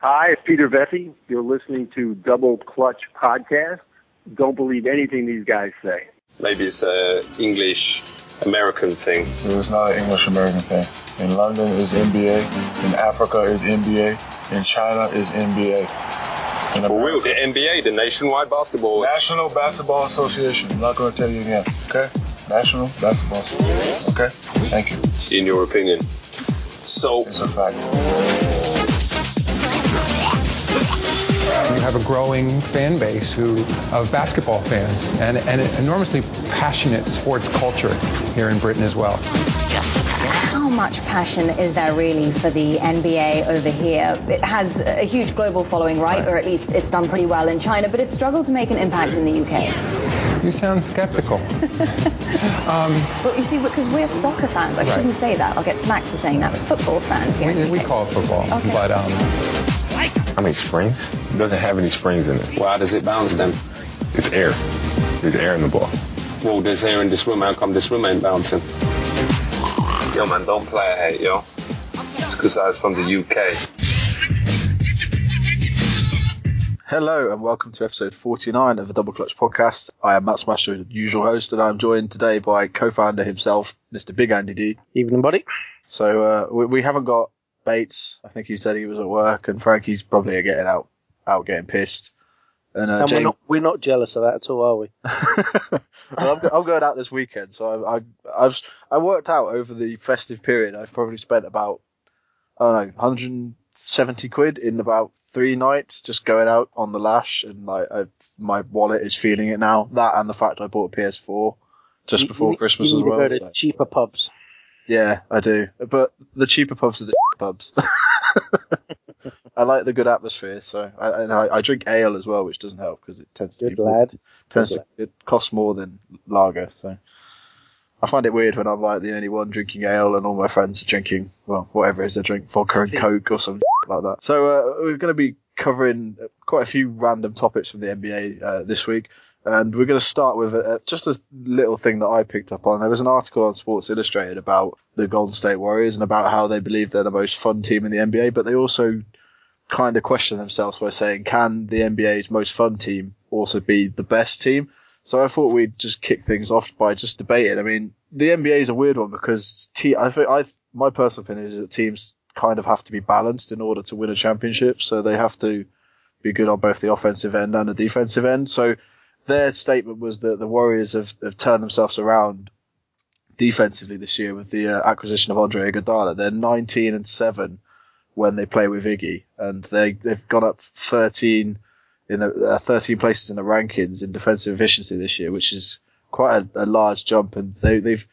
Hi, it's Peter Vecsey. You're listening to Double Clutch Podcast. Don't believe anything these guys say. Maybe it's a English American thing. It's not an English American thing. In London is NBA. In Africa is NBA. In China is NBA. In For real, the NBA, the Nationwide Basketball National Basketball Association. I'm not going to tell you again. Okay? National Basketball Association. Okay? Thank you. In your opinion. So it's a fact. You have a growing fan base who of basketball fans and, and an enormously passionate sports culture here in Britain as well. How much passion is there really for the NBA over here? It has a huge global following, right? right. Or at least it's done pretty well in China, but it's struggled to make an impact in the UK. You sound skeptical. um, well, you see, because we're soccer fans, I right. shouldn't say that. I'll get smacked for saying that. But football fans here. We, we call it football, okay. but um, how many springs? It doesn't have any springs in it. Why does it bounce then? It's air. There's air in the ball. Well, there's air in this room. How come this room ain't bouncing? Yo, man, don't play a hate, yo. It's because I was from the UK. Hello and welcome to episode 49 of the Double Clutch podcast. I am Matt Smasher, the usual host, and I'm joined today by co-founder himself, Mr. Big Andy D. Evening, buddy. So uh, we, we, haven't got Bates. I think he said he was at work, and Frankie's probably getting out, out getting pissed. And, uh, and we're, not, we're not jealous of that at all, are we? I'm, I'm, going out this weekend, so I, I, I've I worked out over the festive period. I've probably spent about I don't know 170 quid in about three nights just going out on the lash, and like I, my wallet is feeling it now. That and the fact I bought a PS4 just you, before you, Christmas you as well. go to so. cheaper pubs. Yeah, I do. But the cheaper pubs are the pubs. I like the good atmosphere, so I, and I, I drink ale as well, which doesn't help because it tends to good be lad. Tends good to, it costs more than lager, so I find it weird when I'm like the only one drinking ale and all my friends are drinking well whatever it is they drink vodka and coke or something like that. So uh, we're going to be covering quite a few random topics from the NBA uh, this week. And we're going to start with a, just a little thing that I picked up on. There was an article on Sports Illustrated about the Golden State Warriors and about how they believe they're the most fun team in the NBA, but they also kind of question themselves by saying, can the NBA's most fun team also be the best team? So I thought we'd just kick things off by just debating. I mean, the NBA is a weird one because te- I think I my personal opinion is that teams kind of have to be balanced in order to win a championship. So they have to be good on both the offensive end and the defensive end. So their statement was that the Warriors have, have turned themselves around defensively this year with the uh, acquisition of Andre Iguodala. They're 19 and 7 when they play with Iggy, and they they've gone up 13 in the uh, 13 places in the rankings in defensive efficiency this year, which is quite a, a large jump. And they, they've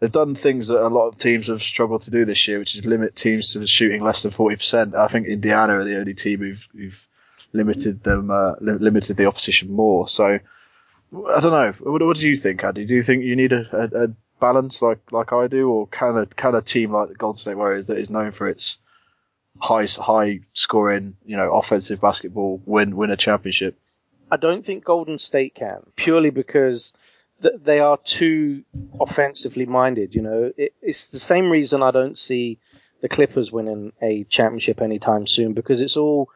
they've done things that a lot of teams have struggled to do this year, which is limit teams to shooting less than 40%. I think Indiana are the only team who've, who've limited them, uh, li- limited the opposition more. So I don't know. What, what, do you think, Andy? Do you think you need a, a, a, balance like like I do, or can a can a team like the Golden State Warriors that is known for its high high scoring, you know, offensive basketball win win a championship? I don't think Golden State can purely because th- they are too offensively minded. You know, it, it's the same reason I don't see the Clippers winning a championship anytime soon because it's all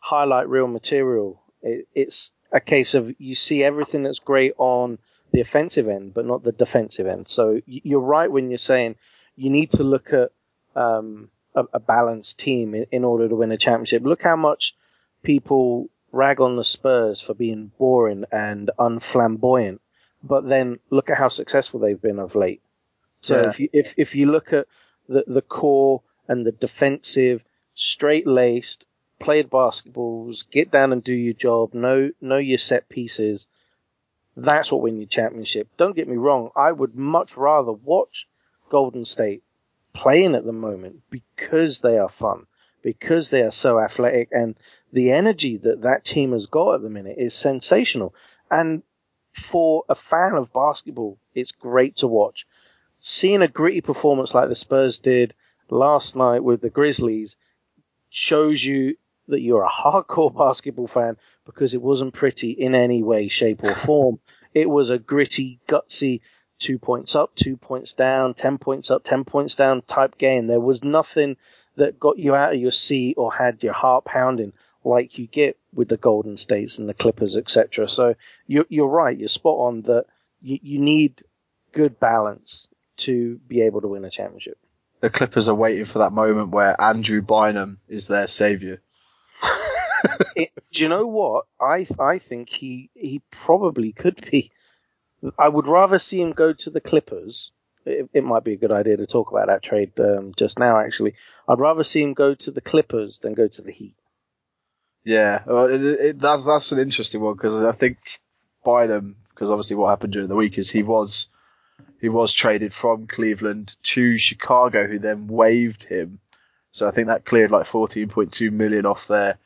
highlight reel material. It, it's a case of you see everything that's great on the offensive end, but not the defensive end. So you're right when you're saying you need to look at um, a, a, balanced team in, in, order to win a championship. Look how much people rag on the Spurs for being boring and unflamboyant, but then look at how successful they've been of late. So yeah. if, you, if if you look at the the core and the defensive, straight laced, played basketballs, get down and do your job, know know your set pieces. That's what win your championship. Don't get me wrong, I would much rather watch Golden State playing at the moment because they are fun, because they are so athletic, and the energy that that team has got at the minute is sensational. And for a fan of basketball, it's great to watch. Seeing a gritty performance like the Spurs did last night with the Grizzlies shows you that you're a hardcore basketball fan because it wasn't pretty in any way, shape, or form. it was a gritty, gutsy, two points up, two points down, ten points up, ten points down type game. There was nothing that got you out of your seat or had your heart pounding like you get with the Golden States and the Clippers, etc. So you're, you're right. You're spot on that you, you need good balance to be able to win a championship. The Clippers are waiting for that moment where Andrew Bynum is their savior. it, do you know what? I I think he he probably could be. I would rather see him go to the Clippers. It, it might be a good idea to talk about that trade um, just now. Actually, I'd rather see him go to the Clippers than go to the Heat. Yeah, well, it, it, that's that's an interesting one because I think Bynum, because obviously what happened during the week is he was he was traded from Cleveland to Chicago, who then waived him. So I think that cleared like 14.2 million off their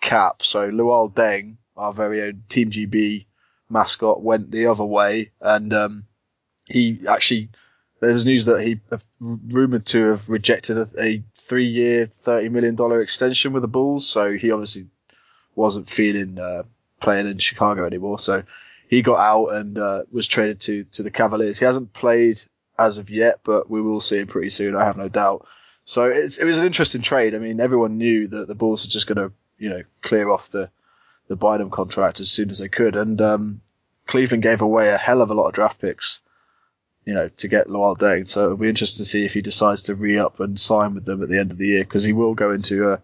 cap. So Luol Deng, our very own Team GB mascot, went the other way, and um, he actually there was news that he rumored to have rejected a, a three-year, thirty million dollar extension with the Bulls. So he obviously wasn't feeling uh, playing in Chicago anymore. So he got out and uh, was traded to to the Cavaliers. He hasn't played as of yet, but we will see him pretty soon. I have no doubt. So it was an interesting trade. I mean, everyone knew that the Bulls were just going to you know clear off the the Bynum contract as soon as they could, and um, Cleveland gave away a hell of a lot of draft picks. You know, to get Luol Deng. So it'll be interesting to see if he decides to re up and sign with them at the end of the year because he will go into a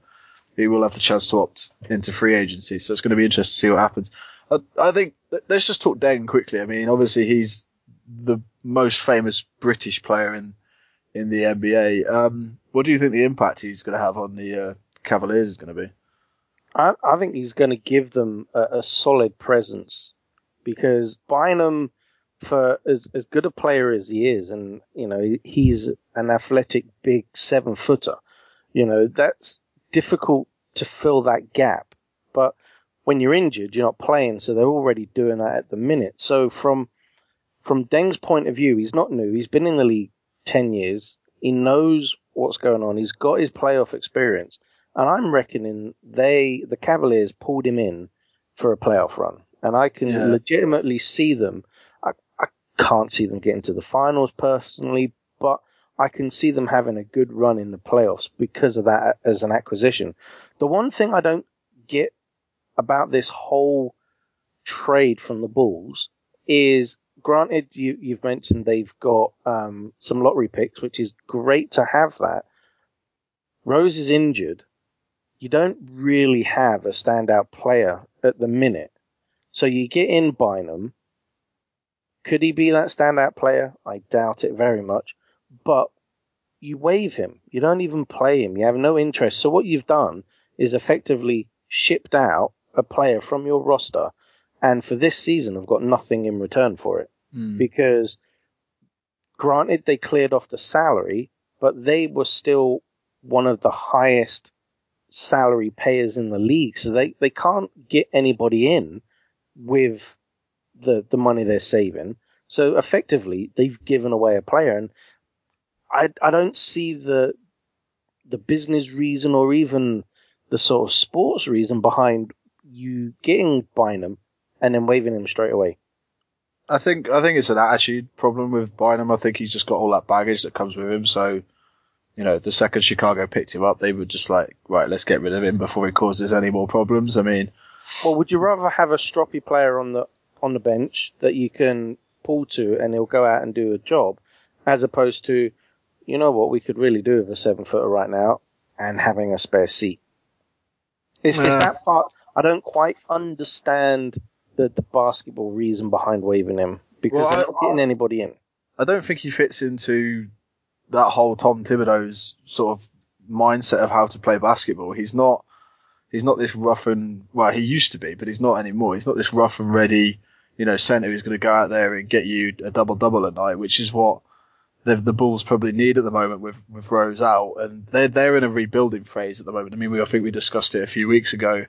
he will have the chance to opt into free agency. So it's going to be interesting to see what happens. I, I think let's just talk Deng quickly. I mean, obviously he's the most famous British player in in the NBA. Um, what do you think the impact he's going to have on the uh, Cavaliers is going to be? I, I think he's going to give them a, a, solid presence because Bynum, for as, as good a player as he is, and you know he's an athletic, big seven footer. You know that's difficult to fill that gap. But when you're injured, you're not playing, so they're already doing that at the minute. So from from Deng's point of view, he's not new. He's been in the league ten years. He knows what's going on. He's got his playoff experience, and I'm reckoning they the Cavaliers pulled him in for a playoff run, and I can yeah. legitimately see them. I, I can't see them getting to the finals personally, but I can see them having a good run in the playoffs because of that as an acquisition. The one thing I don't get about this whole trade from the Bulls is granted you, have mentioned they've got um, some lottery picks, which is great to have that. Rose is injured. You don't really have a standout player at the minute. So you get in Bynum. Could he be that standout player? I doubt it very much but you waive him. You don't even play him. You have no interest. So what you've done is effectively shipped out a player from your roster, and for this season, have got nothing in return for it mm. because, granted, they cleared off the salary, but they were still one of the highest salary payers in the league, so they they can't get anybody in with the the money they're saving. So effectively, they've given away a player, and I I don't see the the business reason or even the sort of sports reason behind you getting Bynum and then waiving him straight away. I think I think it's an attitude problem with Bynum. I think he's just got all that baggage that comes with him. So, you know, the second Chicago picked him up, they were just like, right, let's get rid of him before he causes any more problems. I mean, well, would you rather have a stroppy player on the on the bench that you can pull to and he'll go out and do a job, as opposed to you know what, we could really do with a seven footer right now and having a spare seat. It's, it's that part, I don't quite understand the, the basketball reason behind waiving him because well, they're not getting anybody in. I don't think he fits into that whole Tom Thibodeau's sort of mindset of how to play basketball. He's not, he's not this rough and, well, he used to be, but he's not anymore. He's not this rough and ready, you know, center who's going to go out there and get you a double double at night, which is what the, the Bulls probably need at the moment with, with Rose out, and they're they're in a rebuilding phase at the moment. I mean, we I think we discussed it a few weeks ago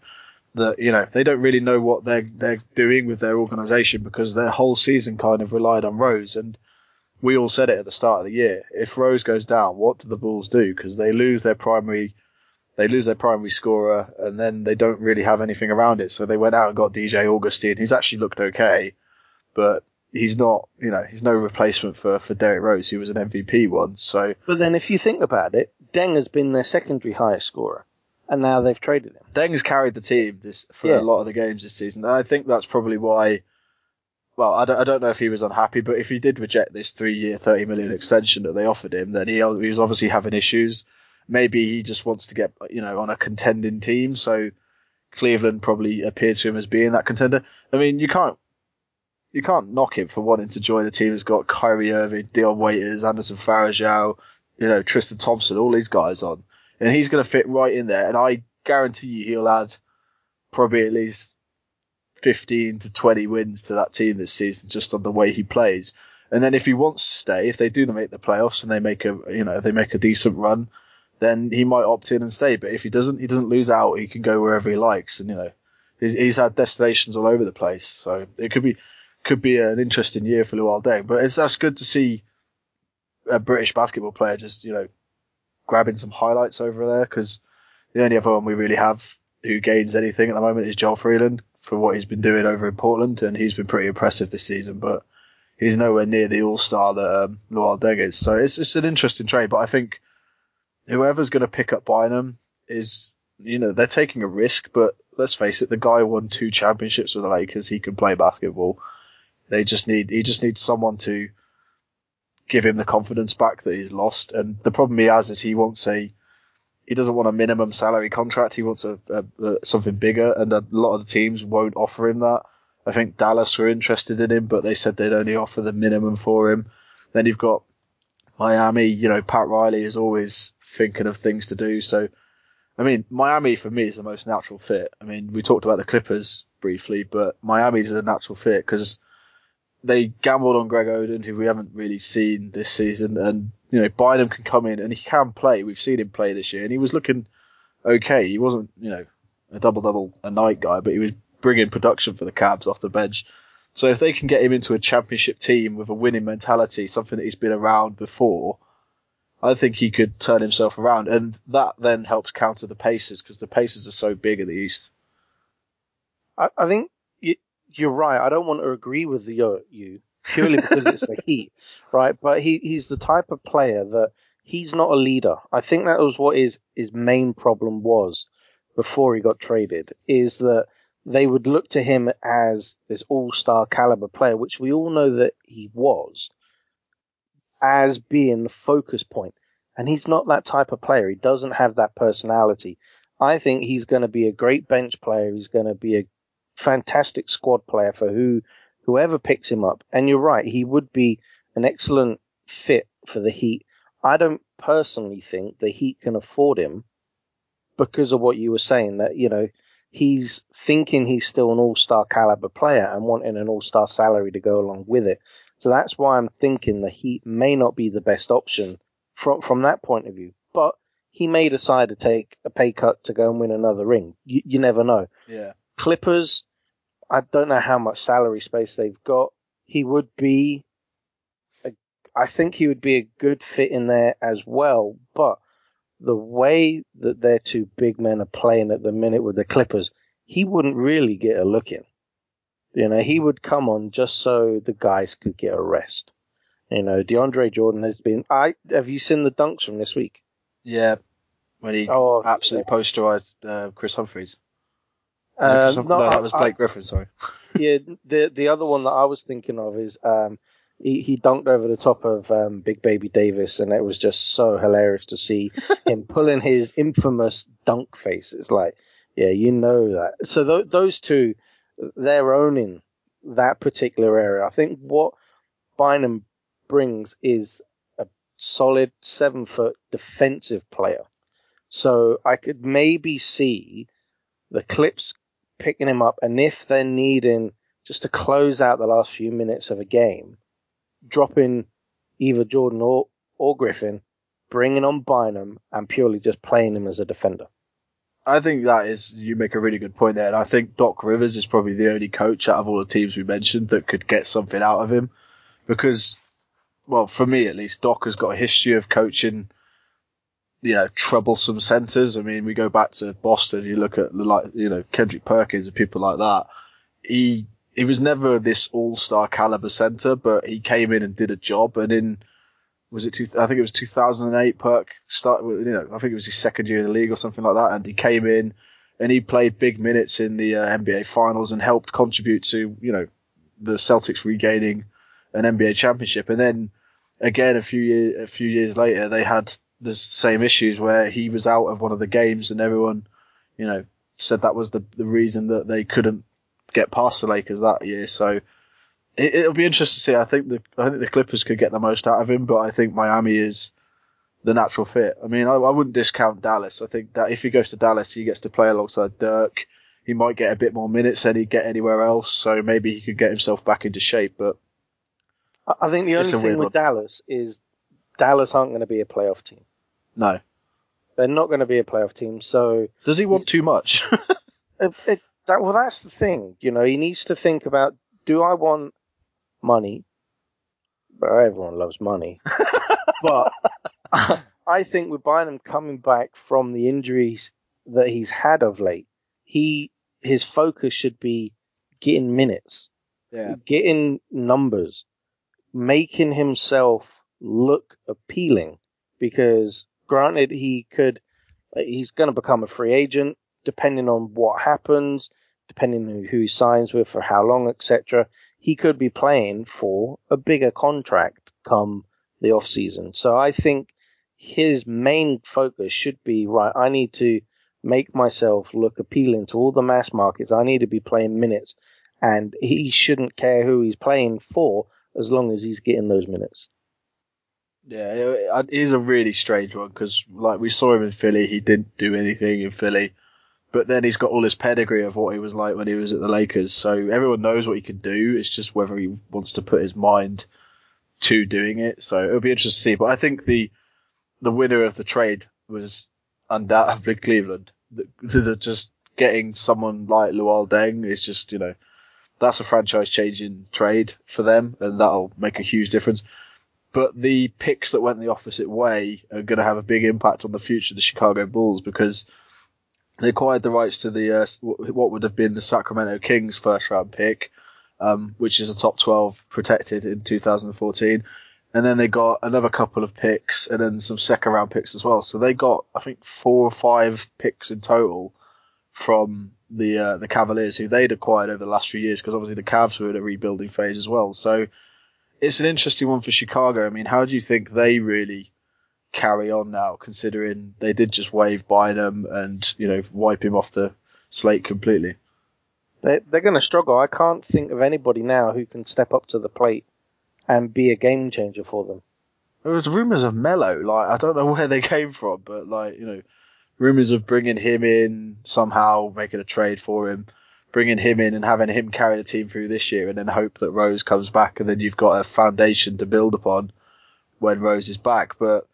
that you know they don't really know what they're they're doing with their organisation because their whole season kind of relied on Rose, and we all said it at the start of the year. If Rose goes down, what do the Bulls do? Because they lose their primary they lose their primary scorer, and then they don't really have anything around it. So they went out and got DJ Augustin, who's actually looked okay, but he's not, you know, he's no replacement for, for Derrick Rose, who was an MVP once. So, but then if you think about it, Deng has been their secondary highest scorer, and now they've traded him. Deng's carried the team this for Yeah. a lot of the games this season. And I think that's probably why. Well, I don't, I don't know if he was unhappy, but if he did reject this three-year, thirty million extension that they offered him, then he, he was obviously having issues. Maybe he just wants to get you know on a contending team, so Cleveland probably appeared to him as being that contender. I mean, you can't you can't knock him for wanting to join a team that's got Kyrie Irving, Dion Waiters, Anderson Varejao, you know, Tristan Thompson, all these guys on. And he's going to fit right in there. And I guarantee you he'll add probably at least 15 to 20 wins to that team this season just on the way he plays. And then if he wants to stay, if they do make the playoffs and they make a, you know, they make a decent run, then he might opt in and stay. But if he doesn't, he doesn't lose out. He can go wherever he likes. And, you know, he's, had destinations all over the place. So it could be, could be an interesting year for Luol Deng. But it's, that's good to see a British basketball player just, you know, grabbing some highlights over there because the only other one we really have who gains anything at the moment is Joel Freeland for what he's been doing over in Portland, and he's been pretty impressive this season. But he's nowhere near the all star that um, Deng is. So it's just an interesting trade. But I think whoever's going to pick up Bynum is, you know, they're taking a risk. But let's face it, the guy won two championships with the Lakers. He can play basketball. They just need he just needs someone to give him the confidence back that he's lost. And the problem he has is he wants a he doesn't want a minimum salary contract. He wants a, a, a something bigger, and a lot of the teams won't offer him that. I think Dallas were interested in him, but they said they'd only offer the minimum for him. Then you've got Miami. You know, Pat Riley is always thinking of things to do. So, I mean, Miami for me is the most natural fit. I mean, we talked about the Clippers briefly, but Miami is a natural fit because they gambled on Greg Oden, who we haven't really seen this season, and you know Bynum can come in and he can play. We've seen him play this year, and he was looking okay. He wasn't, you know, a double double a night guy, but he was bringing production for the Cavs off the bench. So if they can get him into a championship team with a winning mentality, something that he's been around before, I think he could turn himself around, and that then helps counter the Pacers because the Pacers are so big in the East. I, I think you, you're right. I don't want to agree with the, you purely because it's the Heat, right? But he, he's the type of player that he's not a leader. I think that was what his his main problem was before he got traded. Is that they would look to him as this all star caliber player, which we all know that he was, as being the focus point. And he's not that type of player. He doesn't have that personality. I think he's going to be a great bench player. He's going to be a fantastic squad player for who whoever picks him up. And you're right, he would be an excellent fit for the Heat. I don't personally think the Heat can afford him because of what you were saying that, you know, he's thinking he's still an all-star caliber player and wanting an all-star salary to go along with it. So that's why I'm thinking the Heat may not be the best option from from that point of view. But he may decide to take a pay cut to go and win another ring. You, you never know. Yeah. Clippers, I don't know how much salary space they've got. He would be, a, I think he would be a good fit in there as well. But the way that their two big men are playing at the minute with the Clippers, he wouldn't really get a look in. You know, he would come on just so the guys could get a rest. You know, DeAndre Jordan has been. I have you seen the dunks from this week? Yeah, when he Oh, absolutely posterized uh, Kris Humphries. Uh, no, no, I- that was I- Blake Griffin. Sorry. yeah, the the other one that I was thinking of is um, he, he dunked over the top of um, Big Baby Davis, and it was just so hilarious to see him pulling his infamous dunk face. It's like, yeah, you know that. So th- those two, they're owning that particular area. I think what Bynum brings is a solid seven foot defensive player. So I could maybe see the Clips picking him up, and if they're needing just to close out the last few minutes of a game, dropping either Jordan or, or Griffin, bringing on Bynum, and purely just playing him as a defender. I think that is you make a really good point there, and I think Doc Rivers is probably the only coach out of all the teams we mentioned that could get something out of him, because, well, for me at least, Doc has got a history of coaching, you know, troublesome centers. I mean, we go back to Boston, you look at like you know Kendrick Perkins and people like that. He he was never this all star caliber center, but he came in and did a job, and in was it two, I think it was 2008 Perk started. you know I think it was his second year in the league or something like that and he came in and he played big minutes in the uh, NBA finals and helped contribute to you know the Celtics regaining an NBA championship and then again a few years a few years later they had the same issues where he was out of one of the games and everyone you know said that was the the reason that they couldn't get past the Lakers that year so it, will be interesting to see. I think the I think the Clippers could get the most out of him, but I think Miami is the natural fit. I mean, I, I wouldn't discount Dallas. I think that if he goes to Dallas, he gets to play alongside Dirk. He might get a bit more minutes than he'd get anywhere else, so maybe he could get himself back into shape. But I think the only thing with one. Dallas is Dallas aren't going to be a playoff team. No, they're not going to be a playoff team. So does he want too much? it, it, that, well, that's the thing. You know, he needs to think about: Do I want money. But everyone loves money. but I think with Bynum coming back from the injuries that he's had of late, he his focus should be getting minutes, yeah. getting numbers, making himself look appealing. Because granted, he could, uh, he's going to become a free agent depending on what happens, depending on who he signs with for how long, etc he could be playing for a bigger contract come the off season. So I think his main focus should be right. I need to make myself look appealing to all the mass markets. I need to be playing minutes, and he shouldn't care who he's playing for as long as he's getting those minutes. Yeah, he's a really strange one because, like, we saw him in Philly. He didn't do anything in Philly. But then he's got all his pedigree of what he was like when he was at the Lakers. So everyone knows what he can do. It's just whether he wants to put his mind to doing it. So it'll be interesting to see. But I think the the winner of the trade was undoubtedly Cleveland. The, the, just getting someone like Luol Deng is just you know that's a franchise changing trade for them, and that'll make a huge difference. But the picks that went the opposite way are going to have a big impact on the future of the Chicago Bulls because they acquired the rights to the uh, what would have been the Sacramento Kings first round pick, um, which is a top 12 protected in 2014. And then they got another couple of picks and then some second round picks as well. So they got, I think, four or five picks in total from the uh, the Cavaliers, who they'd acquired over the last few years, because obviously the Cavs were in a rebuilding phase as well. So it's an interesting one for Chicago. I mean, how do you think they really carry on now, considering they did just waive Bynum and you know wipe him off the slate completely. They, they're going to struggle. I can't think of anybody now who can step up to the plate and be a game changer for them. There was rumours of Melo, like I don't know where they came from, but like you know, rumours of bringing him in somehow, making a trade for him, bringing him in and having him carry the team through this year, and then hope that Rose comes back, and then you've got a foundation to build upon when Rose is back. But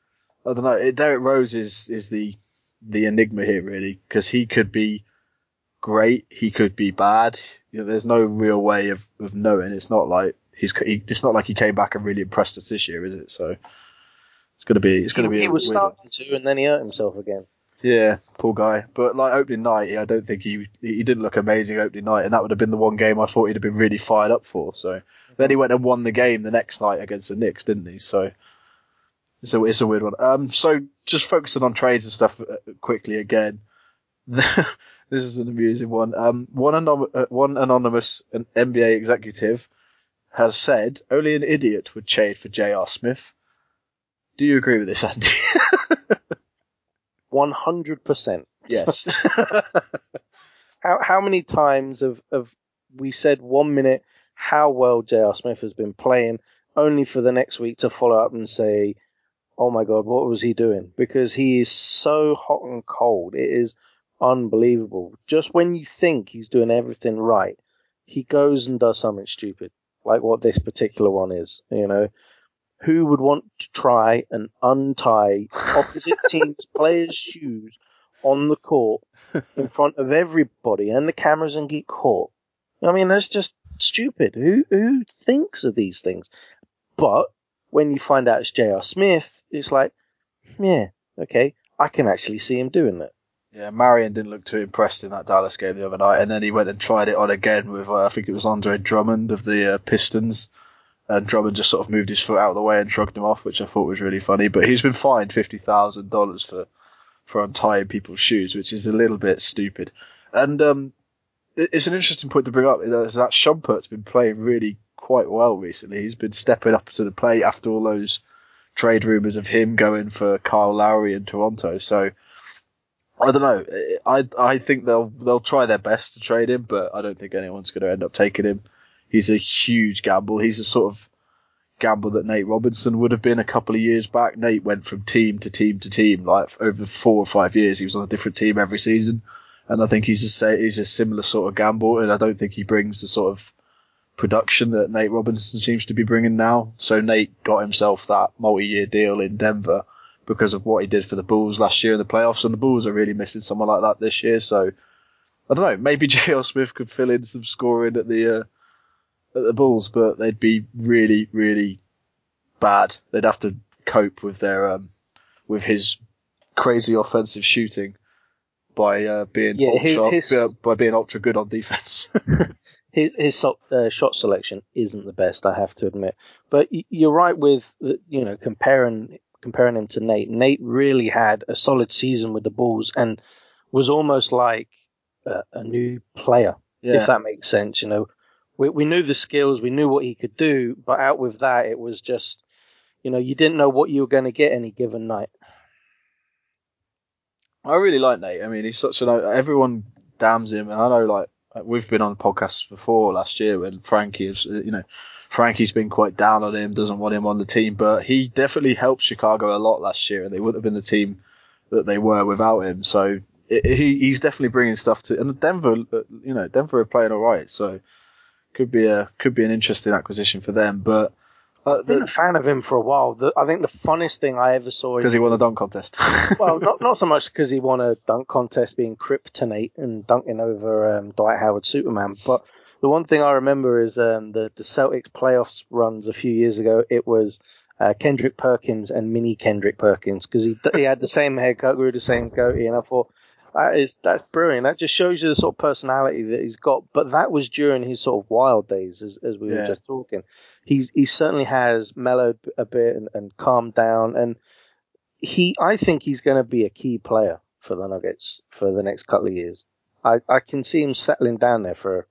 I don't know. Derrick Rose is is the the enigma here really because he could be great, he could be bad. You know, there's no real way of, of knowing. It's not like he's he, it's not like he came back and really impressed us this year, is it? So it's gonna be it's gonna he, be. He was starting to, and then he hurt himself again. Yeah, poor guy. But like opening night, I don't think he he didn't look amazing opening night, and that would have been the one game I thought he'd have been really fired up for. So then he went and won the game the next night against the Knicks, didn't he? So so it's a weird one. Um, so just focusing on trades and stuff uh, quickly again. this is an amusing one. Um, one, anom- uh, one anonymous an NBA executive has said only an idiot would trade for J.R. Smith. Do you agree with this, Andy? One hundred percent. Yes. how how many times have have we said one minute how well J.R. Smith has been playing, only for the next week to follow up and say oh my god, what was he doing? Because he is so hot and cold. It is unbelievable. Just when you think he's doing everything right, he goes and does something stupid, like what this particular one is. You know, who would want to try and untie opposite team's players' shoes on the court in front of everybody and the cameras and get caught? I mean, that's just stupid. Who who thinks of these things? But when you find out it's J.R. Smith, it's like, yeah, okay, I can actually see him doing that. Yeah, Marion didn't look too impressed in that Dallas game the other night, and then he went and tried it on again with, uh, I think it was Andre Drummond of the uh, Pistons, and Drummond just sort of moved his foot out of the way and shrugged him off, which I thought was really funny. But he's been fined fifty thousand dollars for for untying people's shoes, which is a little bit stupid. And um, it's an interesting point to bring up. Is that Shumpert's been playing really quite well recently. He's been stepping up to the plate after all those trade rumours of him going for Kyle Lowry in Toronto. So I don't know. I I think they'll they'll try their best to trade him, but I don't think anyone's going to end up taking him. He's a huge gamble. He's a sort of gamble that Nate Robinson would have been a couple of years back. Nate went from team to team to team, like over four or five years. He was on a different team every season, and I think he's a he's a similar sort of gamble. And I don't think he brings the sort of production that Nate Robinson seems to be bringing now. So Nate got himself that multi-year deal in Denver because of what he did for the Bulls last year in the playoffs, and the Bulls are really missing someone like that this year. So I don't know. Maybe J.R. Smith could fill in some scoring at the uh, at the Bulls, but they'd be really, really bad. They'd have to cope with their um, with his crazy offensive shooting by uh, being Yeah, ultra, his- by being ultra good on defense. his his so- uh, shot selection isn't the best, I have to admit. But you're right with you know comparing comparing him to Nate. Nate really had a solid season with the Bulls and was almost like a, a new player, yeah, if that makes sense. You know, we we knew the skills, we knew what he could do, but out with that, it was just you know you didn't know what you were going to get any given night. I really like Nate. I mean, he's such an everyone damns him, and I know like we've been on podcasts before last year when Frankie is, you know, Frankie's been quite down on him, doesn't want him on the team, but he definitely helped Chicago a lot last year, and they wouldn't have been the team that they were without him. So it, he he's definitely bringing stuff to, and Denver, uh, you know, Denver are playing all right, so could be a could be an interesting acquisition for them, but. Uh, I've been a fan of him for a while. The, I think the funniest thing I ever saw because he won a dunk contest. well, not not so much because he won a dunk contest being kryptonite and dunking over um, Dwight Howard Superman, but the one thing I remember is um, the the Celtics playoffs runs a few years ago. It was uh, Kendrick Perkins and mini Kendrick Perkins because he he had the same haircut, grew the same goatee, and I thought that is that's brilliant. That just shows you the sort of personality that he's got. But that was during his sort of wild days, as as we Yeah. were just talking. He's he certainly has mellowed a bit and, and calmed down, and he I think he's going to be a key player for the Nuggets for the next couple of years. I I can see him settling down there for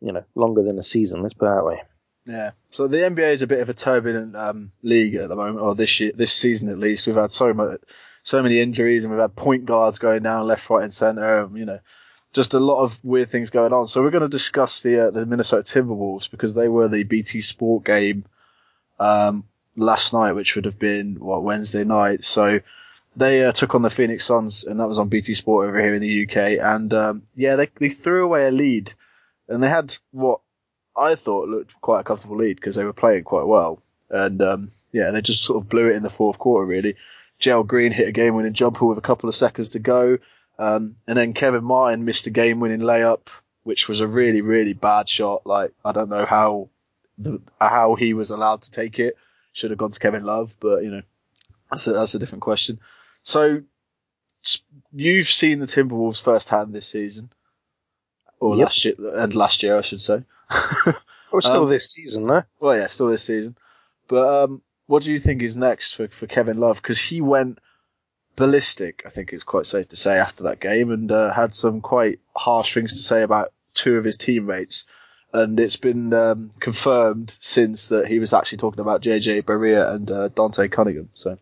you know longer than a season. Let's put it that way. Yeah. So the NBA is a bit of a turbulent um, league at the moment, or this year, this season at least. We've had so much, so many injuries, and we've had point guards going down left, right, and center. and, You know, just a lot of weird things going on. So we're going to discuss the uh, the Minnesota Timberwolves because they were the BT Sport game um, last night, which would have been what Wednesday night. So they uh, took on the Phoenix Suns, and that was on BT Sport over here in the UK. And um, yeah, they they threw away a lead, and they had what I thought looked quite a comfortable lead because they were playing quite well. And um, yeah, they just sort of blew it in the fourth quarter, really. Gerald Green hit a game winning jumper with a couple of seconds to go. Um, and then Kevin Martin missed a game winning layup, which was a really, really bad shot. Like, I don't know how, the, how he was allowed to take it. Should have gone to Kevin Love, but you know, that's a, that's a different question. So, you've seen the Timberwolves firsthand this season. Or Yep. last year, and last year, I should say. We're still Um, this season, though. Well, yeah, still this season. But um, what do you think is next for, for Kevin Love? Because he went ballistic, I think it's quite safe to say, after that game, and uh, had some quite harsh things to say about two of his teammates. And it's been um, confirmed since that he was actually talking about JJ Barea and uh, Dante Cunningham. So,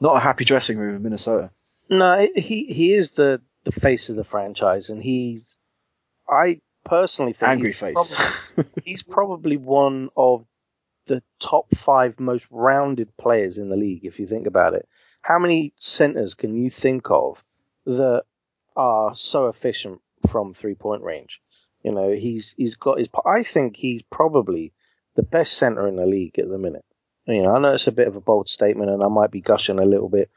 not a happy dressing room in Minnesota. No, he he is the the face of the franchise, and he's I personally think Angry he's face. probably- he's probably one of the top five most rounded players in the league, if you think about it. How many centers can you think of that are so efficient from three point range? You know, he's he's got his. I think he's probably the best center in the league at the minute. You know, I know it's a bit of a bold statement, and I might be gushing a little bit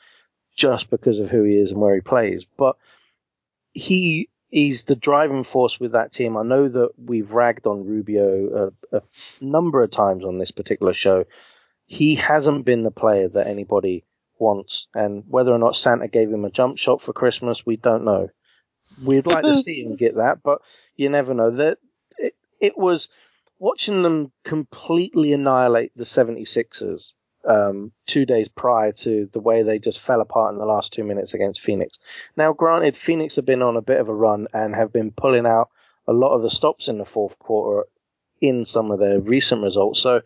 just because of who he is and where he plays, but he is the driving force with that team. I know that we've ragged on Rubio a, a number of times on this particular show. He hasn't been the player that anybody wants, and whether or not Santa gave him a jump shot for Christmas, we don't know. We'd like to see him get that, but you never know. That it, it was watching them completely annihilate the 76ers um, two days prior to the way they just fell apart in the last two minutes against Phoenix. Now, granted, Phoenix have been on a bit of a run and have been pulling out a lot of the stops in the fourth quarter in some of their recent results. So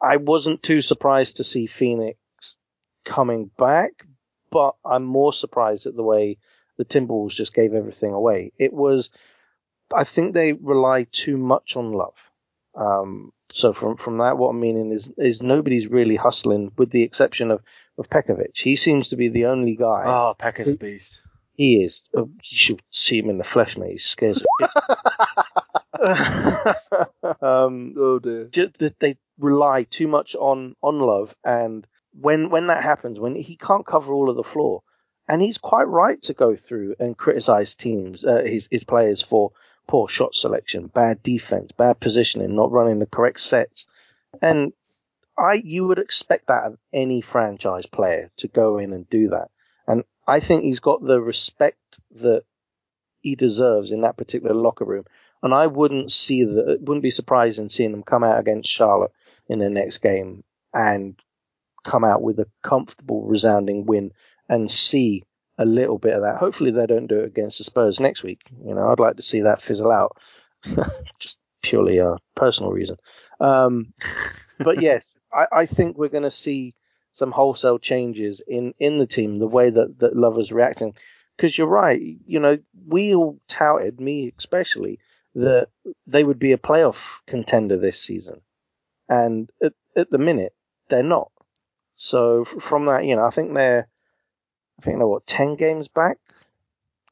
I wasn't too surprised to see Phoenix coming back, but I'm more surprised at the way the Timberwolves just gave everything away. It was, I think they rely too much on love. Um, so from from that, what I'm meaning is is nobody's really hustling, with the exception of of Pekovic. He seems to be the only guy. Oh, Peck is a beast. He is. Oh, you should see him in the flesh, mate. He scares um, oh dear. They rely too much on on love, and when when that happens, when he can't cover all of the floor, and he's quite right to go through and criticize teams, uh, his his players for poor shot selection, bad defense, bad positioning, not running the correct sets. And I, you would expect that of any franchise player to go in and do that. And I think he's got the respect that he deserves in that particular locker room. And I wouldn't see that, wouldn't be surprised in seeing him come out against Charlotte in the next game and come out with a comfortable, resounding win and see a little bit of that. Hopefully they don't do it against the Spurs next week. You know, I'd like to see that fizzle out. Just purely a personal reason. Um, but yes, I, I, think we're going to see some wholesale changes in, in the team, the way that, that Love is reacting. Because you're right, you know, we all touted, me especially, that they would be a playoff contender this season. And at, at the minute, they're not. So from that, you know, I think they're I think they're what ten games back,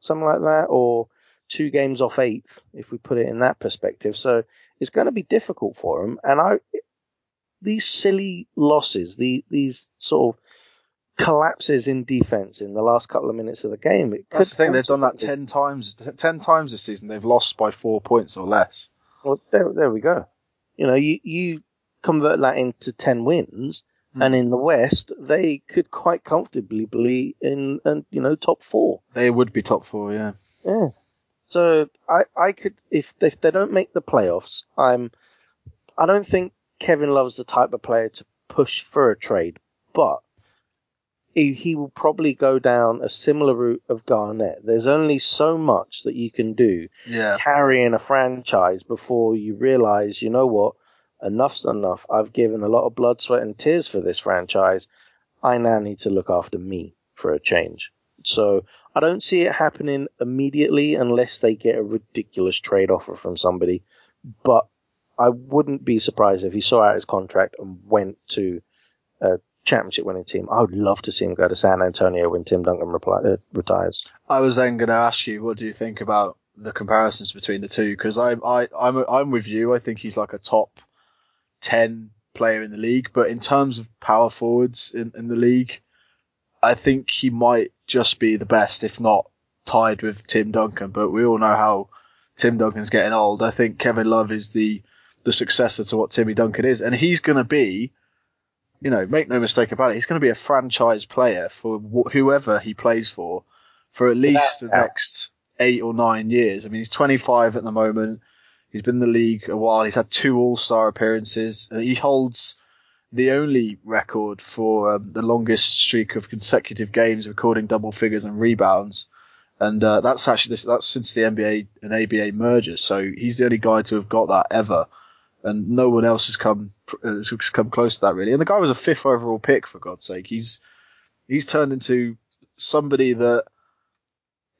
something like that, or two games off eighth if we put it in that perspective. So it's going to be difficult for them. And I these silly losses, the, these sort of collapses in defense in the last couple of minutes of the game. That's the thing; they've done that ten times. Ten times this season, they've lost by four points or less. Well, there, there we go. You know, you you convert that into ten wins, Mm. And in the West, they could quite comfortably be in, in, you know, top four. They would be top four, yeah. Yeah. So I, I could, if, if they don't make the playoffs, I'm, I don't think Kevin Love's the type of player to push for a trade, but he, he will probably go down a similar route of Garnett. There's only so much that you can do yeah. carrying a franchise before you realize, you know what, enough's enough. I've given a lot of blood, sweat, and tears for this franchise. I now need to look after me for a change. So I don't see it happening immediately unless they get a ridiculous trade offer from somebody. But I wouldn't be surprised if he saw out his contract and went to a championship winning team. I would love to see him go to San Antonio when Tim Duncan reply, uh, retires. I was then going to ask you, what do you think about the comparisons between the two? Because I, I, I'm, I'm with you. I think he's like a top 10 player in the league, but in terms of power forwards in, in the league, I think he might just be the best, if not tied with Tim Duncan. But we all know how Tim Duncan's getting old. I think Kevin Love is the the successor to what Timmy Duncan is, and he's going to be, you know, make no mistake about it, he's going to be a franchise player for wh- whoever he plays for for at least the next eight or nine years. I mean, he's 25 at the moment. He's been in the league a while. He's had two All Star appearances. Uh, he holds the only record for um, the longest streak of consecutive games recording double figures and rebounds. And uh, that's actually that's since the NBA and ABA merger. So he's the only guy to have got that ever, and no one else has come has come close to that really. And the guy was a fifth overall pick for God's sake. He's he's turned into somebody that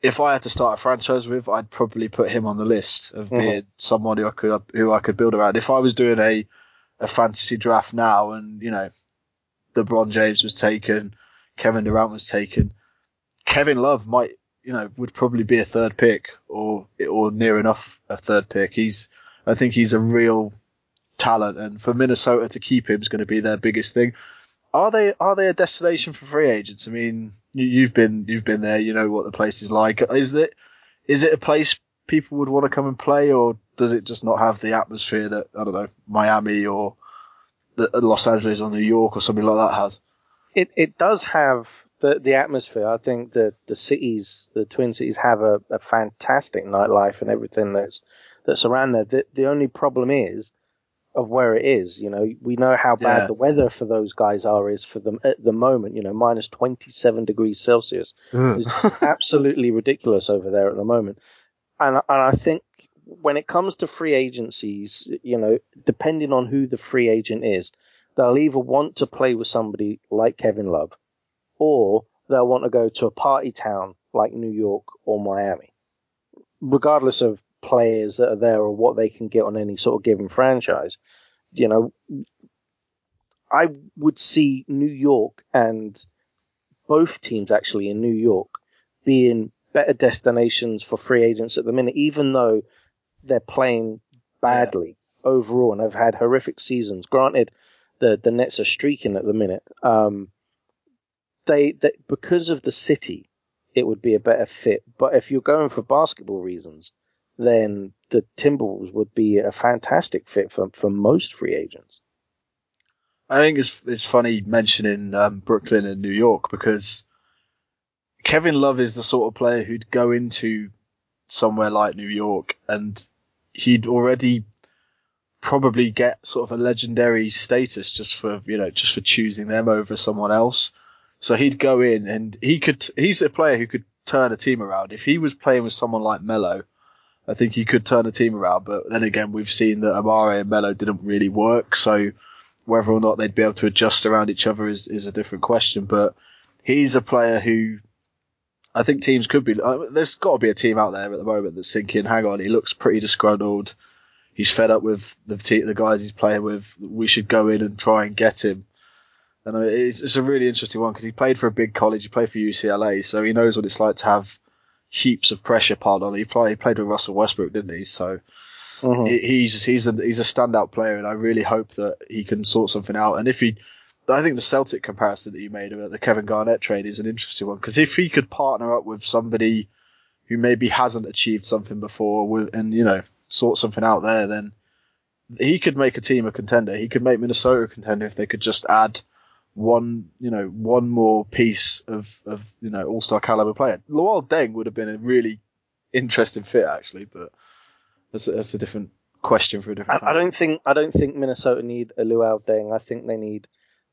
if I had to start a franchise with, I'd probably put him on the list of mm-hmm. being someone who I could who I could build around. If I was doing a a fantasy draft now, and you know, LeBron James was taken, Kevin Durant was taken, Kevin Love might you know would probably be a third pick or or near enough a third pick. He's I think he's a real talent, and for Minnesota to keep him is going to be their biggest thing. Are they are they a destination for free agents? I mean, you, have been you've been there. You know what the place is like. Is it is it a place people would want to come and play, or does it just not have the atmosphere that I don't know Miami or the, uh, Los Angeles or New York or something like that has? It it does have the the atmosphere. I think that the cities, the Twin Cities, have a, a fantastic nightlife and everything that's that's around there. The, the only problem is of where it is. You know, we know how bad Yeah. the weather for those guys are is for them at the moment. You know, minus 27 degrees Celsius mm. is absolutely ridiculous over there at the moment. And and I think when it comes to free agencies, you know, depending on who the free agent is, they'll either want to play with somebody like Kevin Love, or they'll want to go to a party town like New York or Miami, regardless of players that are there or what they can get on any sort of given franchise. You know, I would see New York and both teams actually in New York being better destinations for free agents at the minute, even though they're playing badly overall and have had horrific seasons. Granted, the the Nets are streaking at the minute. Um, they, they because of the city, it would be a better fit. But if you're going for basketball reasons, then the Timberwolves would be a fantastic fit for for most free agents. I think it's it's funny mentioning um, Brooklyn and New York because Kevin Love is the sort of player who'd go into somewhere like New York and he'd already probably get sort of a legendary status just for you know just for choosing them over someone else. So he'd go in and he could he's a player who could turn a team around. If he was playing with someone like Melo, I think he could turn a team around. But then again, we've seen that Amare and Melo didn't really work. So whether or not they'd be able to adjust around each other is, is a different question. But he's a player who I think teams could be. Uh, there's got to be a team out there at the moment that's thinking, "Hang on, he looks pretty disgruntled. He's fed up with the the guys he's playing with. We should go in and try and get him." And uh, it's, it's a really interesting one because he played for a big college. He played for UCLA, so he knows what it's like to have heaps of pressure piled on. He played played with Russell Westbrook, didn't he? So Mhm. he, he's he's a he's a standout player, and I really hope that he can sort something out. And if he, I think the Celtic comparison that you made about the Kevin Garnett trade is an interesting one because if he could partner up with somebody who maybe hasn't achieved something before, with and you know sort something out there, then he could make a team a contender. He could make Minnesota a contender if they could just add one, you know, one more piece of of you know all star caliber player. Luol Deng would have been a really interesting fit actually, but that's a, that's a different question for a different. I time. don't think I don't think Minnesota need a Luol Deng. I think they need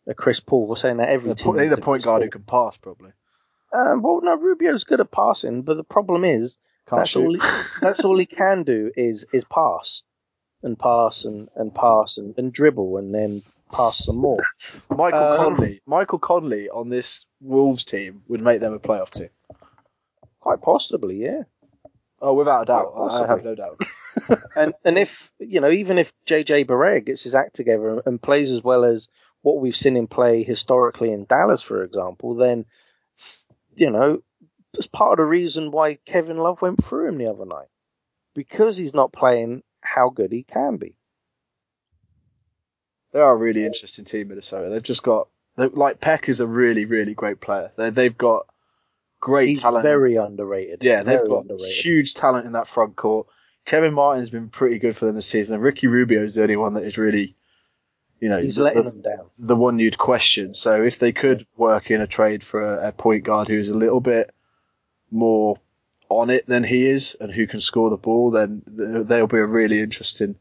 a Chris Paul. We're saying that every They team need a point guard who can pass probably. Um, well, no, Rubio's good at passing, but the problem is Can't that's shoot. all. He, that's all he can do is is pass and pass and, and pass and, and dribble and then pass some more. Michael Um, Conley, Michael Conley on this Wolves team would make them a playoff team. Quite possibly, yeah. Oh, without a doubt, I have no doubt. And and if you know, even if JJ Barea gets his act together and plays as well as what we've seen him play historically in Dallas, for example, then you know that's part of the reason why Kevin Love went through him the other night because he's not playing how good he can be. They are a really interesting team, Minnesota. They've just got like Pek is a really really great player. They they've got great He's talent. very underrated. Yeah, they've got underrated. huge talent in that front court. Kevin Martin's been pretty good for them this season. And Ricky Rubio is the only one that is really, you know, He's the, letting the, them down. the one you'd question. So if they could work in a trade for a, a point guard who's a little bit more on it than he is and who can score the ball, then th- they'll be a really interesting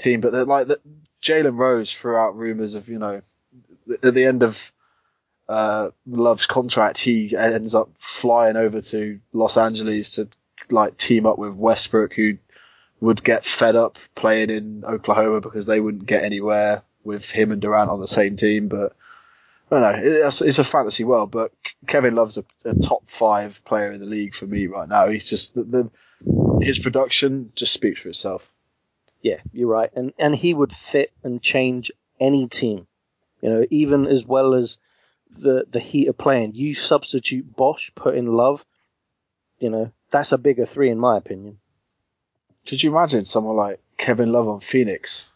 team. But like the, Jalen Rose threw out rumors of, you know, th- at the end of uh, Love's contract, he ends up flying over to Los Angeles to like team up with Westbrook, who would get fed up playing in Oklahoma because they wouldn't get anywhere with him and Durant on the same team. But I don't know, it's, it's a fantasy world. But Kevin Love's a, a top five player in the league for me right now. He's just the, the his production just speaks for itself. Yeah, you're right. And and he would fit and change any team. You know, even as well as the the Heat are playing. You substitute Bosh, put in Love. You know, that's a bigger three in my opinion. Could you imagine someone like Kevin Love on Phoenix?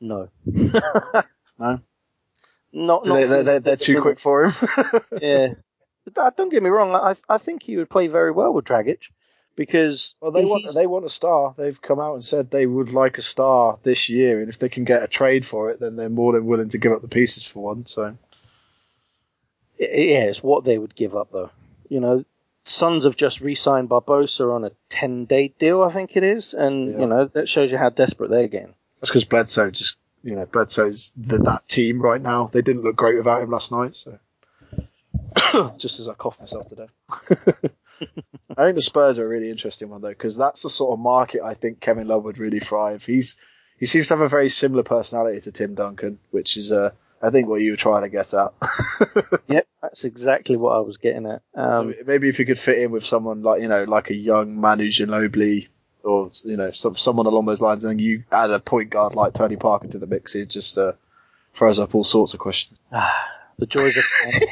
No. No? Not, They, not they, they're, they're too quick for him. yeah. But uh, Don't get me wrong. I I think he would play very well with Dragic because Well, they he- want they want a star. They've come out and said they would like a star this year, and if they can get a trade for it, then they're more than willing to give up the pieces for one. So Yeah, it's what they would give up, though. You know, Suns have just re-signed Barbosa on a ten-day deal, I think it is, and Yeah. you know that shows you how desperate they're getting. That's because Bledsoe just, you know, Bledsoe's the, that team right now. They didn't look great without him last night, so. just as I cough myself to death. I think the Spurs are a really interesting one though, because that's the sort of market I think Kevin Love would really thrive. He's he seems to have a very similar personality to Tim Duncan, which is uh, I think what you were trying to get at. yep, that's exactly what I was getting at. Um, so maybe if you could fit in with someone like you know like a young Manu Ginobili or you know some, someone along those lines, and you add a point guard like Tony Parker to the mix, it just uh, throws up all sorts of questions. the joys of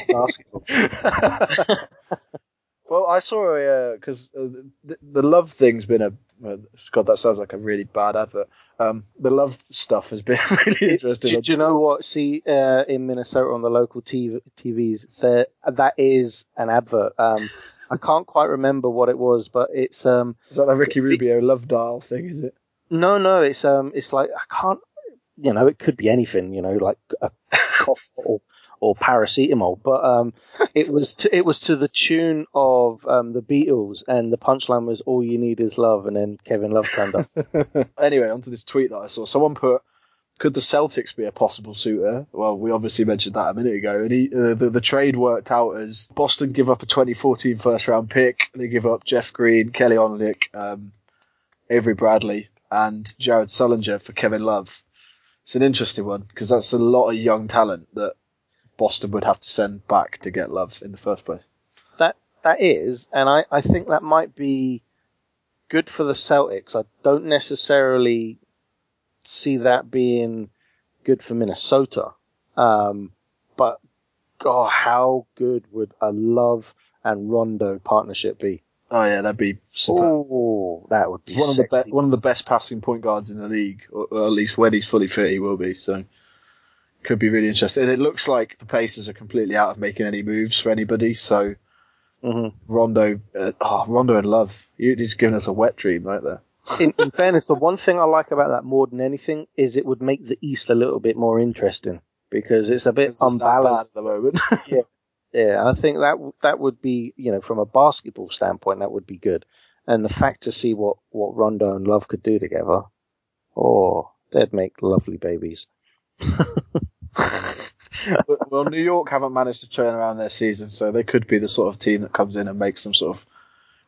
basketball. well, I saw a, because uh, the, the, love thing's been a uh, God. That sounds like a really bad advert. Um, the love stuff has been really interesting. Do, do you know what? See, uh, in Minnesota on the local TV, TVs, there that is an advert. Um, I can't quite remember what it was, but it's um. Is that the Ricky Rubio it, love dial thing? Is it? No, no. It's um. It's like I can't. You know, it could be anything. You know, like a cough or or paracetamol, but um, it was to, it was to the tune of um, the Beatles, and the punchline was "All you need is love," and then Kevin Love turned up. anyway, onto this tweet that I saw. Someone put, "Could the Celtics be a possible suitor?" Well, we obviously mentioned that a minute ago, and he, uh, the, the trade worked out as Boston give up a 2014 first round pick, they give up Jeff Green, Kelly Olynyk, um, Avery Bradley, and Jared Sullinger for Kevin Love. It's an interesting one because that's a lot of young talent that Boston would have to send back to get love in the first place. That that is, and I, I think that might be good for the Celtics. I don't necessarily see that being good for Minnesota. Um, but God, how good would a Love and Rondo partnership be? Oh yeah, that'd be super. Oh, that would be one of the be- one of the best passing point guards in the league, or, or, at least when he's fully fit, he will be. So could be really interesting. And it looks like the Pacers are completely out of making any moves for anybody. So mm-hmm. Rondo, uh, oh, Rondo and Love, he's giving us a wet dream right there. in, in fairness, the one thing I like about that more than anything is it would make the East a little bit more interesting because it's a bit it's unbalanced at the moment. yeah, yeah. I think that that would be, you know, from a basketball standpoint, that would be good. And the fact to see what what Rondo and Love could do together, oh, they'd make lovely babies. well, New York haven't managed to turn around their season, so they could be the sort of team that comes in and makes some sort of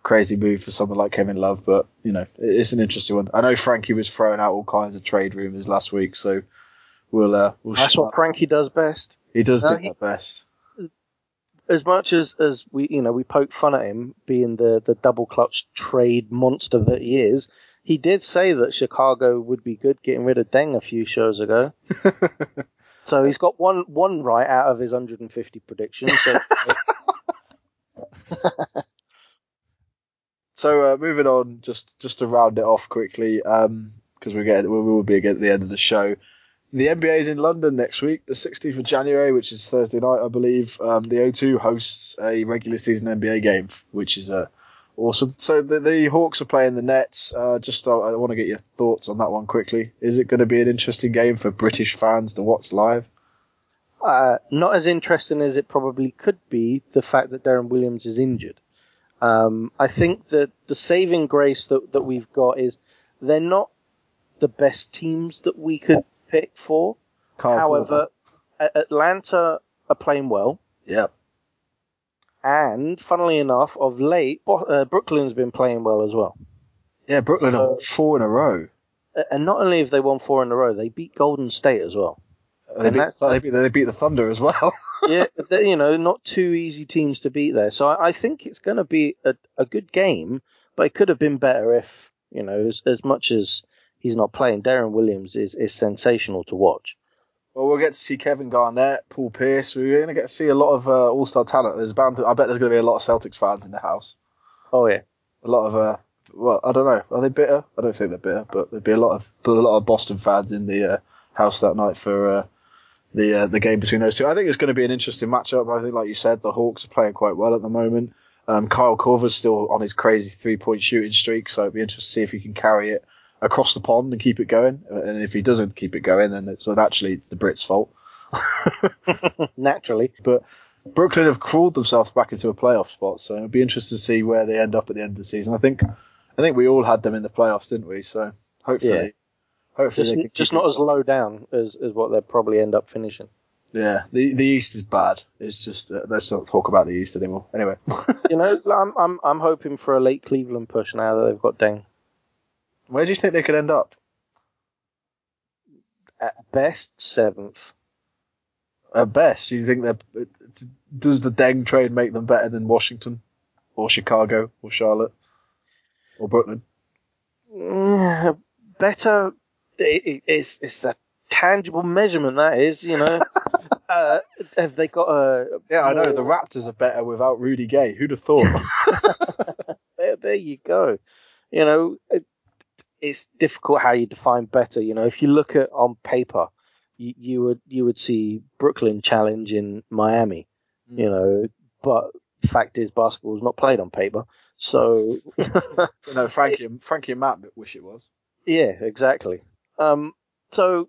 crazy move for someone like Kevin Love. But you know, it's an interesting one. I know Frankie was throwing out all kinds of trade rumors last week, so we'll. Uh, we'll That's what Frankie does best. He does no, do he, that best. As much as, as we, you know, we poke fun at him being the, the double clutch trade monster that he is, he did say that Chicago would be good getting rid of Deng a few shows ago. So he's got one one right out of his 150 predictions. So, so uh, moving on, just just to round it off quickly, because um, we're getting we will be at the end of the show. The NBA is in London next week, the 16th of January, which is Thursday night, I believe. Um, the O2 hosts a regular season NBA game, which is uh, awesome. So the, the Hawks are playing the Nets. Uh, just uh, I want to get your thoughts on that one quickly. Is it going to be an interesting game for British fans to watch live? Uh, not as interesting as it probably could be. The fact that Deron Williams is injured. Um, I think that the saving grace that, that we've got is they're not the best teams that we could pick for. Can't However, Atlanta are playing well. Yep. And funnily enough, of late, uh, Brooklyn's been playing well as well. Yeah, Brooklyn uh, have four in a row. And not only have they won four in a row, they beat Golden State as well. They beat, they, beat, they beat the Thunder as well. yeah, you know, not two easy teams to beat there. So I, I think it's going to be a, a good game, but it could have been better if, you know, as, as much as he's not playing, Deron Williams is, is sensational to watch. Well, we'll get to see Kevin Garnett, Paul Pierce. We're going to get to see a lot of uh, all-star talent. There's bound to, I bet there's going to be a lot of Celtics fans in the house. Oh yeah, a lot of. Uh, well, I don't know. Are they bitter? I don't think they're bitter, but there'd be a lot of a lot of Boston fans in the uh, house that night for uh, the uh, the game between those two. I think it's going to be an interesting matchup. I think, like you said, the Hawks are playing quite well at the moment. Um, Kyle Korver's still on his crazy three point shooting streak, so it'd be interesting to see if he can carry it across the pond and keep it going. And if he doesn't keep it going, then it's, so naturally it's the Brits' fault. Naturally. But Brooklyn have crawled themselves back into a playoff spot, so it'll be interesting to see where they end up at the end of the season. I think I think we all had them in the playoffs, didn't we? So hopefully yeah. Hopefully just just not it. as low down as as what they'll probably end up finishing. Yeah, the the East is bad. It's just uh, let's not talk about the East anymore. Anyway, You know, I'm I'm I'm hoping for a late Cleveland push now that they've got Deng. Where do you think they could end up? At best seventh. At best, Do you think that does the Deng trade make them better than Washington, or Chicago, or Charlotte, or Brooklyn? Mm, better. It, it, it's it's a tangible measurement that is. You know, uh, have they got a? Yeah, I know the Raptors are better without Rudy Gay. Who'd have thought? there, there you go. You know, it's difficult how you define better. You know, if you look at on paper, you, you would you would see Brooklyn challenging Miami. Mm. You know, but fact is, basketball is not played on paper. So no, Frankie, and- Frankie and Matt wish it was. yeah, exactly. Um, so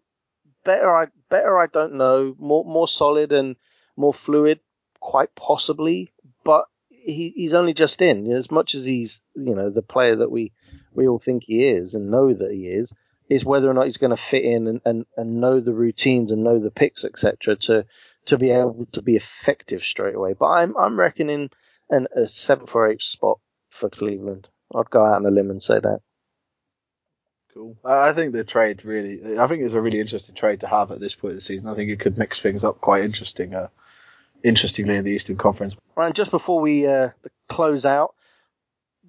better, I better, I don't know. More more solid and more fluid, quite possibly. But he, he's only just in. As much as he's you know the player that we we all think he is and know that he is, is whether or not he's going to fit in and, and, and know the routines and know the picks etc. to to be able to be effective straight away. But I'm I'm reckoning an, a seventh or eighth spot for Cleveland. I'd go out on a limb and say that. Cool. I think the trade really. I think it's a really interesting trade to have at this point of the season. I think it could mix things up quite interesting. Uh, interestingly, in the Eastern Conference. Right, and just before we uh, close out,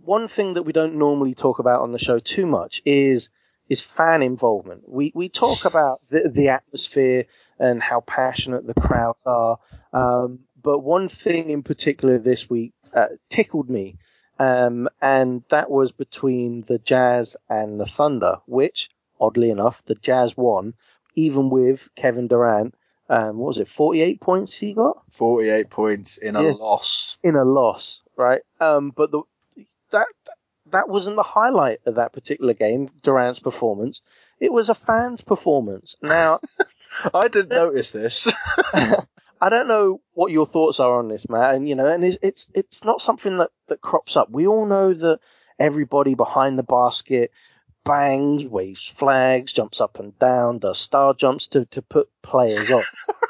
one thing that we don't normally talk about on the show too much is is fan involvement. We we talk about the, the atmosphere and how passionate the crowds are, um, but one thing in particular this week uh, tickled me, um, and that was between the Jazz and the Thunder, which oddly enough the Jazz won, even with Kevin Durant. Um, what was it? Forty-eight points he got Forty-eight points in a Yeah. loss. in a loss, right? Um, but the that that wasn't the highlight of that particular game, Durant's performance. It was a fan's performance. Now, I didn't notice this. I don't know what your thoughts are on this, Matt, and you know, and it's it's, it's not something that, that crops up. We all know that everybody behind the basket bangs, waves flags, jumps up and down, does star jumps to, to put players off.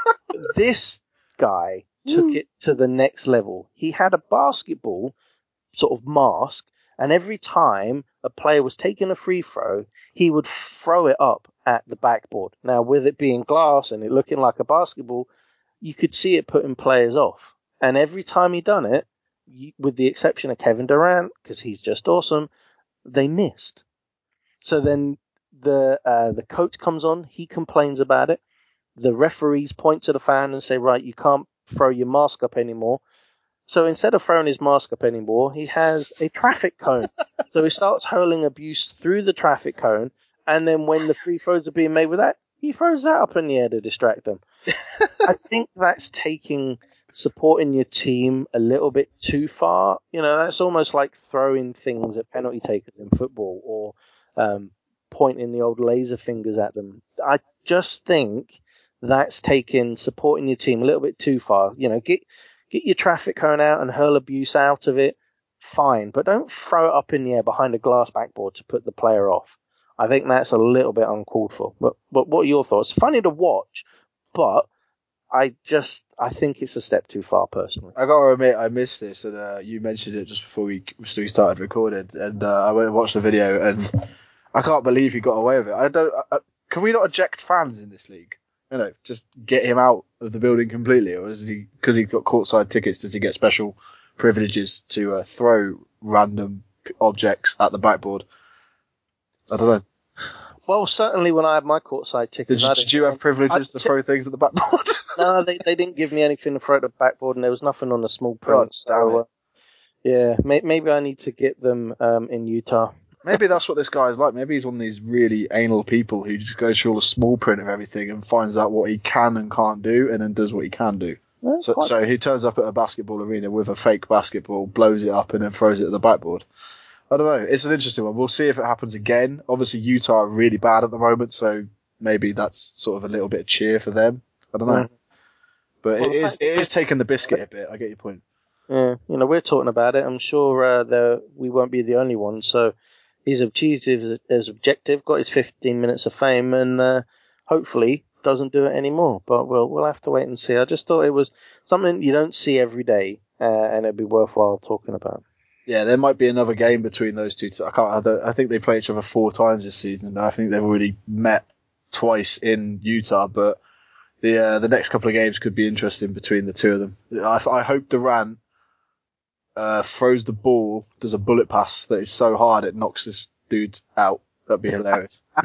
this guy took hmm. it to the next level. He had a basketball sort of mask, and every time a player was taking a free throw, he would throw it up at the backboard. Now, with it being glass and it looking like a basketball, you could see it putting players off. And every time he done it, with the exception of Kevin Durant, because he's just awesome, they missed. So then the uh, the coach comes on, he complains about it. The referees point to the fan and say, right, you can't throw your mask up anymore. So instead of throwing his mask up anymore, he has a traffic cone. so he starts hurling abuse through the traffic cone, and then when the free throws are being made with that, he throws that up in the air to distract them. I think that's taking supporting your team a little bit too far. You know, that's almost like throwing things at penalty takers in football or um, pointing the old laser fingers at them. I just think that's taking supporting your team a little bit too far. You know, get get your traffic cone out and hurl abuse out of it, fine, but don't throw it up in the air behind a glass backboard to put the player off. I think that's a little bit uncalled for. But but what are your thoughts? Funny to watch, but I just I think it's a step too far personally. I gotta admit, I missed this, and uh, you mentioned it just before we we started recording, and uh, I went and watched the video, and I can't believe he got away with it. I don't. Uh, can we not eject fans in this league? You know, just get him out of the building completely, or is he because he's got courtside tickets? Does he get special privileges to uh, throw random objects at the backboard? I don't know. Well, certainly when I had my courtside Did tickets, you, I did you have privileges I- to throw things at the backboard? no, they they didn't give me anything to throw at the backboard, and there was nothing on the small print. God so, uh, yeah, may, maybe I need to get them um, in Utah. Maybe that's what this guy is like. Maybe he's one of these really anal people who just goes through all the small print of everything and finds out what he can and can't do, and then does what he can do. So, so he turns up at a basketball arena with a fake basketball, blows it up, and then throws it at the backboard. I don't know. It's an interesting one. We'll see if it happens again. Obviously, Utah are really bad at the moment, so maybe that's sort of a little bit of cheer for them. I don't know. But Well, it is it is taking the biscuit a bit. I get your point. Yeah, you know, we're talking about it. I'm sure uh, there we won't be the only ones. So he's achieved his, objective, got his 15 minutes of fame, and uh, hopefully doesn't do it anymore. But we'll we'll have to wait and see. I just thought it was something you don't see every day, uh, and it'd be worthwhile talking about. Yeah, there might be another game between those two. I can't. I think they play each other four times this season. I think they've already met twice in Utah, but the uh, the next couple of games could be interesting between the two of them. I, I hope Durant uh, throws the ball, does a bullet pass that is so hard it knocks this dude out. That'd be hilarious.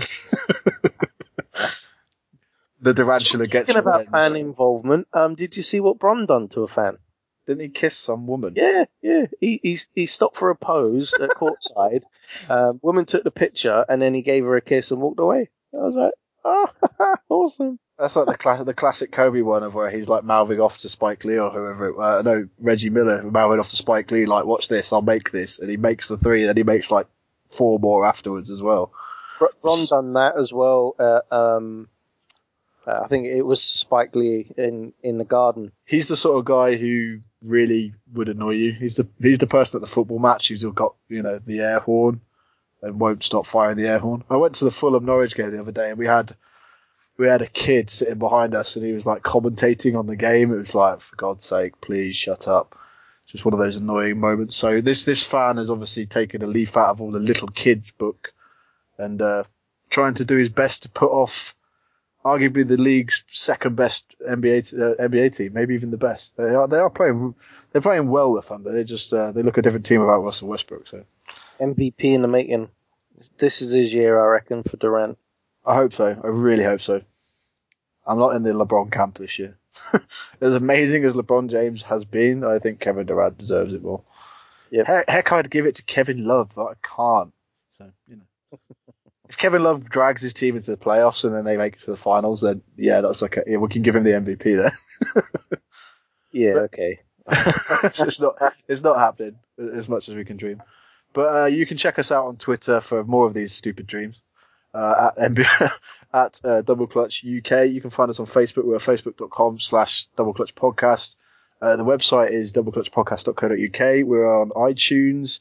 the Durantula gets. Talking about fan involvement, um, did you see what Bron done to a fan? Didn't he kiss some woman? Yeah, yeah. He he, he stopped for a pose at courtside. Um, woman took the picture and then he gave her a kiss and walked away. I was like, oh, awesome. That's like the cla- the classic Kobe one of where he's like mouthing off to Spike Lee or whoever. It, uh, no, Reggie Miller mouthing off to Spike Lee like, "Watch this, I'll make this," and he makes the three, and then he makes like four more afterwards as well. Bron done that as well. Uh, um, uh, I think it was Spike Lee in in the Garden. He's the sort of guy who really would annoy you. He's the he's the person at the football match who's got you know the air horn and won't stop firing the air horn. I went to the Fulham Norwich game the other day, and we had we had a kid sitting behind us and he was like commentating on the game. It was like, for God's sake, please shut up. Just one of those annoying moments. So this this fan has obviously taken a leaf out of all the little kids book and uh, trying to do his best to put off arguably the league's second best NBA uh, NBA team, maybe even the best. They are they are playing they're playing well the Thunder. They just uh, they look a different team without Russell Westbrook. So MVP in the making. This is his year, I reckon, for Durant. I hope so. I really hope so. I'm not in the LeBron camp this year. as amazing as LeBron James has been, I think Kevin Durant deserves it more. Yep. Heck, heck, I'd give it to Kevin Love, but I can't. So you know, if Kevin Love drags his team into the playoffs and then they make it to the finals, then yeah, that's okay. Yeah, we can give him the MVP there. yeah, but, okay. it's not it's not happening as much as we can dream. But uh, you can check us out on Twitter for more of these stupid dreams uh, at NBA, at uh, Double Clutch UK. You can find us on Facebook. We're facebook.com slash Double Clutch Podcast. Uh, the website is doubleclutchpodcast.co.uk. We're on iTunes.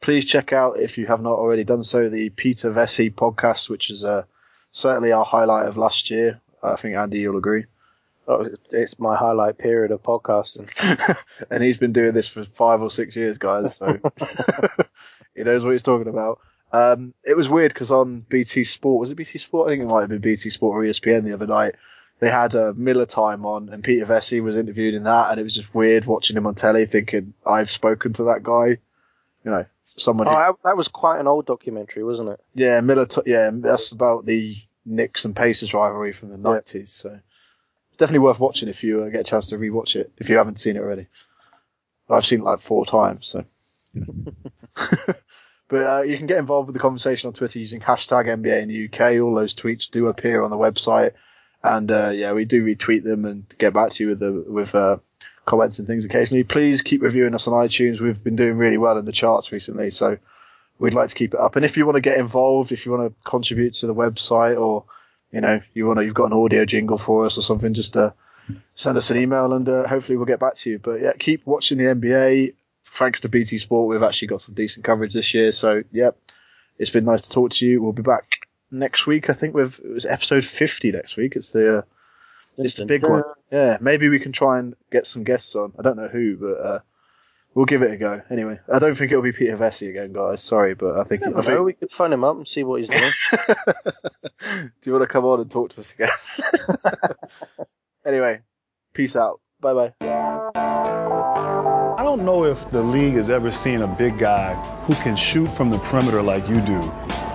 Please check out, if you have not already done so, the Peter Vecsey podcast, which is uh, certainly our highlight of last year. I think Andy, you'll agree. Oh, it's my highlight period of podcasting. and he's been doing this for five or six years, guys. So he knows what he's talking about. Um, it was weird because on BT Sport, was it BT Sport? I think it might have been BT Sport or ESPN the other night. They had a Miller time on, and Peter Vecsey was interviewed in that, and it was just weird watching him on telly, thinking I've spoken to that guy. You know, someone. Oh, that was quite an old documentary, wasn't it? Yeah, Miller. T- yeah, that's about the Knicks and Pacers rivalry from the nineties. So it's definitely worth watching if you uh, get a chance to rewatch it if you haven't seen it already. I've seen it like four times, so. But uh, you can get involved with the conversation on Twitter using hashtag NBA in the UK. All those tweets do appear on the website, and uh, yeah, we do retweet them and get back to you with the with uh, comments and things occasionally. Please keep reviewing us on iTunes. We've been doing really well in the charts recently, so we'd like to keep it up. And if you want to get involved, if you want to contribute to the website, or you know, you want to, you've got an audio jingle for us or something, just uh, send us an email and uh, hopefully we'll get back to you. But yeah, keep watching the NBA thanks to BT Sport, we've actually got some decent coverage this year. So, yep, it's been nice to talk to you. We'll be back next week. I think with it was episode 50 next week. It's the uh, it's the big one. Yeah, maybe we can try and get some guests on. I don't know who, but uh, we'll give it a go. Anyway, I don't think it'll be Peter Vecsey again, guys. Sorry, but I think, I think... we could phone him up and see what he's doing. Do you want to come on and talk to us again? anyway, peace out. Bye bye. I don't know if the league has ever seen a big guy who can shoot from the perimeter like you do,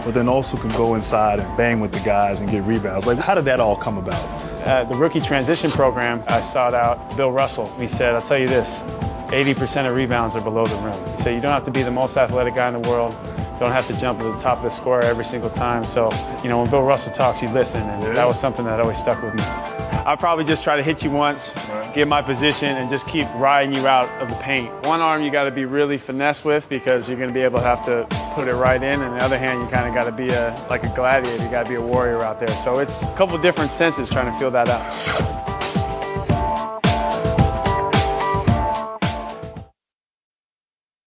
but then also can go inside and bang with the guys and get rebounds. Like, how did that all come about? Uh, the rookie transition program, I sought out Bill Russell. He said, I'll tell you this 80% of rebounds are below the rim. He said, You don't have to be the most athletic guy in the world. Don't have to jump to the top of the score every single time. So, you know, when Bill Russell talks, you listen. And yeah. that was something that always stuck with me. I'll probably just try to hit you once, get my position, and just keep riding you out of the paint. One arm you got to be really finesse with because you're going to be able to have to put it right in, and the other hand you kind of got to be a like a gladiator. You got to be a warrior out there. So it's a couple different senses trying to feel that out.